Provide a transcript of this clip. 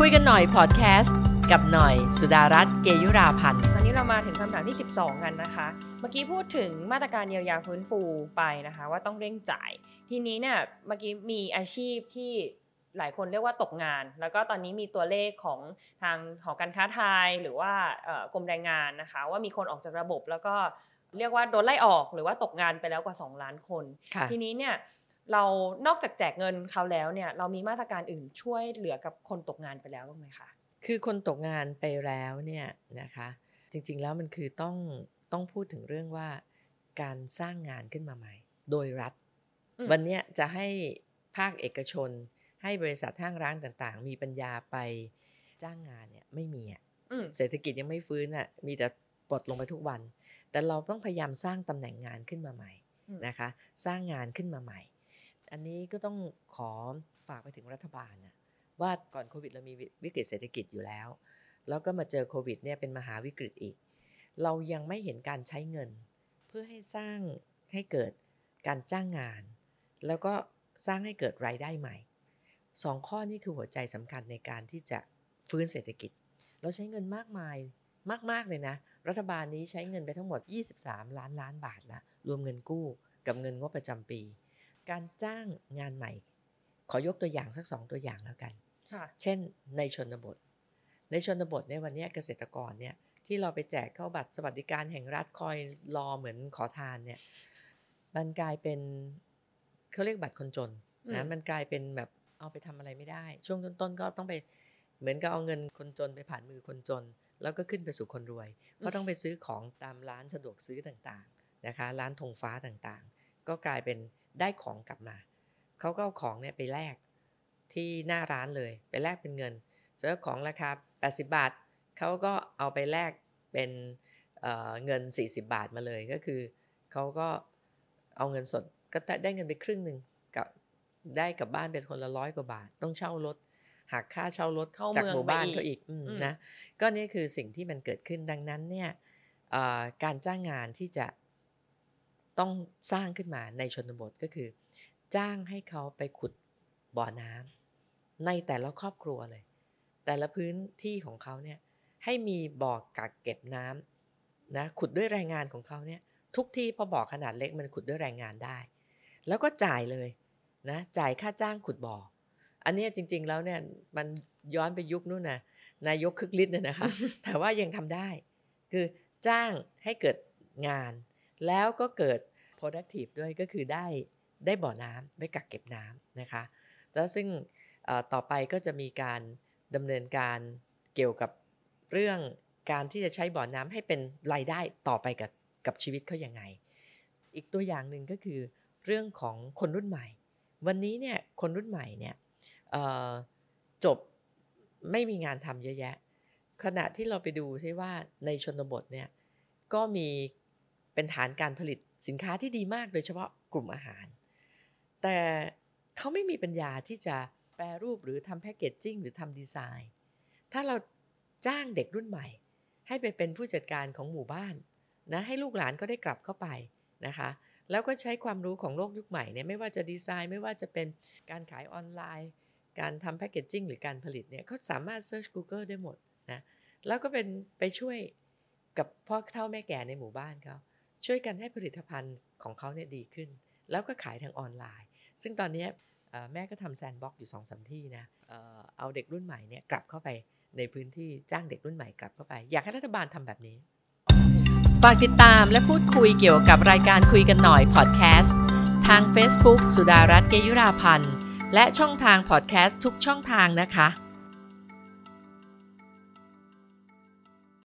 คุยกันหน่อยพอดแคสต์กับหน่อยสุดารัตน์เกยุราพันธ์วันนี้เรามาถึงคำถามที่ 12 กันนะคะ เมื่อกี้พูดถึงมาตรการเยียวยาฟื้นฟูไปนะคะ ว่าต้องเร่งจ่าย ทีนี้เนี่ยเมื่อกี้มีอาชีพที่หลายคนเรียกว่าตกงาน แล้วก็ตอนนี้มีตัวเลขของทางหอการค้าไทยหรือว่าเอ่อกรมแรงงานนะคะ ว่ามีคนออกจากระบบแล้วก็เรียกว่าโดนไล่ออกหรือว่าตกงานไปแล้วกว่า 2 ล้านคนค่ะทีนี้เนี่ย เรานอกจากแจกเงินเขาแล้วเนี่ยเรามีมาตรการอื่นช่วยเหลือกับคนตกงานไปแล้วบ้างไหมคะคือคนตกงานไปแล้วเนี่ยนะคะจริงๆแล้วมันคือต้องต้องพูดถึงเรื่องว่าการสร้างงานขึ้นมาใหม่ โดยรัฐอืมวันเนี้ยจะให้ภาคเอกชน ให้บริษัทห้างร้านต่างๆ มีปัญญาไปจ้างงานเนี่ยไม่มีอะอืมเศรษฐกิจยังไม่ฟื้นอะมีแต่ปลดลงไปทุกวัน แต่เราต้องพยายามสร้างตำแหน่งงานขึ้นมาใหม่อืมนะคะ สร้างงานขึ้นมาใหม่ อันนี้ก็ต้องขอฝากไปถึงรัฐบาลนะว่าก่อนโควิดเรามีวิกฤตเศรษฐกิจอยู่แล้ว แล้วก็มาเจอโควิดเนี่ยเป็นมหาวิกฤตอีก เรายังไม่เห็นการใช้เงิน เพื่อให้สร้างให้เกิดการจ้างงาน แล้วก็สร้างให้เกิดรายได้ใหม่สองข้อนี้คือหัวใจสำคัญในการที่จะฟื้นเศรษฐกิจ เราใช้เงินมากมายมาก ๆ เลยนะ รัฐบาลนี้ใช้เงินไปทั้งหมด 23 ล้านล้านบาทละรวมเงินกู้กับเงินงบประจำปี การจ้างงานใหม่ ขอยกตัวอย่างสักสองตัวอย่างแล้วกันค่ะเช่นในชนบท ในชนบทเนี่ยวันเนี้ยเกษตรกรเนี่ยที่เราไปแจกเข้าบัตรสวัสดิการแห่งรัฐคอยรอเหมือนขอทานเนี่ยมันกลายเป็นเขาเรียกบัตรคนจนอืนะมมันกลายเป็นแบบเอาไปทำอะไรไม่ได้ ช่วงต้นๆก็ต้องไปเหมือนกับเอาเงินคนจนไปผ่านมือคนจน แล้วก็ขึ้นไปสู่คนรวย เพราะต้องไปซื้อของตามร้านสะดวกซื้อต่างๆนะคะ ร้านธงฟ้าต่างๆ ก็กลายเป็น ได้ของกลับมา เขาก็เอาของเนี่ยไปแลกที่หน้าร้านเลย ไปแลกเป็นเงินซื้อของราคา 80 บาท เขาก็เอาไปแลกเป็นเอ่อเงิน 40 บาทมาเลยก็คือเขาก็เอาเงินสดก็ได้เงินไปครึ่งหนึ่งกับได้กลับบ้านเป็นคนละร้อยกว่าบาท ต้องเช่ารถหักค่าเช่ารถเข้าจากเมืองหมู่บ้านไปอีกเขาอีกอืมอืมนะก็นี่คือสิ่งที่มันเกิดขึ้นดังนั้นเนี่ยเอ่อการจ้างงานที่จะ ต้องสร้างขึ้นมาในชนบทก็คือ จ้างให้เขาไปขุดบ่อน้ำในแต่ละครอบครัวเลย แต่ละพื้นที่ของเขาเนี่ยให้มีบ่อกักเก็บน้ำนะขุดด้วยแรงงานของเขาเนี่ยทุกที่พอบ่อขนาดเล็กมันขุดด้วยแรงงานได้ แล้วก็จ่ายเลยนะจ่ายค่าจ้างขุดบ่อ อันเนี้ยจริง ๆแล้วเนี่ยมันย้อนไปยุคนู่นนะนายกคึกฤทธิ์เนี่ยนะคะแต่ว่ายังทำได้ คือจ้างให้เกิดงาน แล้วก็เกิด productive ด้วยก็คือได้ได้บ่อน้ำไว้กักเก็บน้ำนะคะ แล้วซึ่งต่อไปก็จะมีการดำเนินการเกี่ยวกับเรื่องการที่จะใช้บ่อน้ำให้เป็นรายได้ต่อไปกับกับชีวิตเขาอยังไง อีกตัวอย่างหนึ่งก็คือเรื่องของคนรุ่นใหม่ วันนี้เนี่ยคนรุ่นใหม่เนี่ยจบไม่มีงานทำเยอะแยะ ขณะที่เราไปดูใช่ว่าในชนบทเนี่ยก็มี เป็นฐานการผลิตสินค้าที่ดีมากโดยเฉพาะกลุ่มอาหาร แต่เขาไม่มีปัญญาที่จะแปรรูปหรือทำแพคเกจจิ้งหรือทำดีไซน์ ถ้าเราจ้างเด็กรุ่นใหม่ ให้ไปเป็นผู้จัดการของหมู่บ้านนะให้ลูกหลานก็ได้กลับเข้าไปนะคะแล้วก็ใช้ความรู้ของโลกยุคใหม่เนี่ยไม่ว่าจะดีไซน์ไม่ว่าจะเป็นการขายออนไลน์ การทำแพคเกจจิ้งหรือการผลิตเนี่ยเขาสามารถ Search Google ได้หมดนะแล้วก็เป็นไปช่วยกับพ่อเท่าแม่แก่ในหมู่บ้านเขา ช่วยกันให้ผลิตภัณฑ์ของเขาเนี่ยดีขึ้น แล้วก็ขายทางออนไลน์ ซึ่งตอนนี้แม่ก็ทำ sandbox อยู่สองสามที่นะเอ่อเอาเด็กรุ่นใหม่เนี่ยกลับเข้าไปในพื้นที่จ้างเด็กรุ่นใหม่กลับเข้าไป อยากให้รัฐบาลทำแบบนี้ ฝากติดตามและพูดคุยเกี่ยวกับรายการคุยกันหน่อยพอดแคสต์ทาง Facebook สุดารัตน์เกยุราพันธุ์และช่องทางพอดแคสต์ทุกช่องทางนะคะ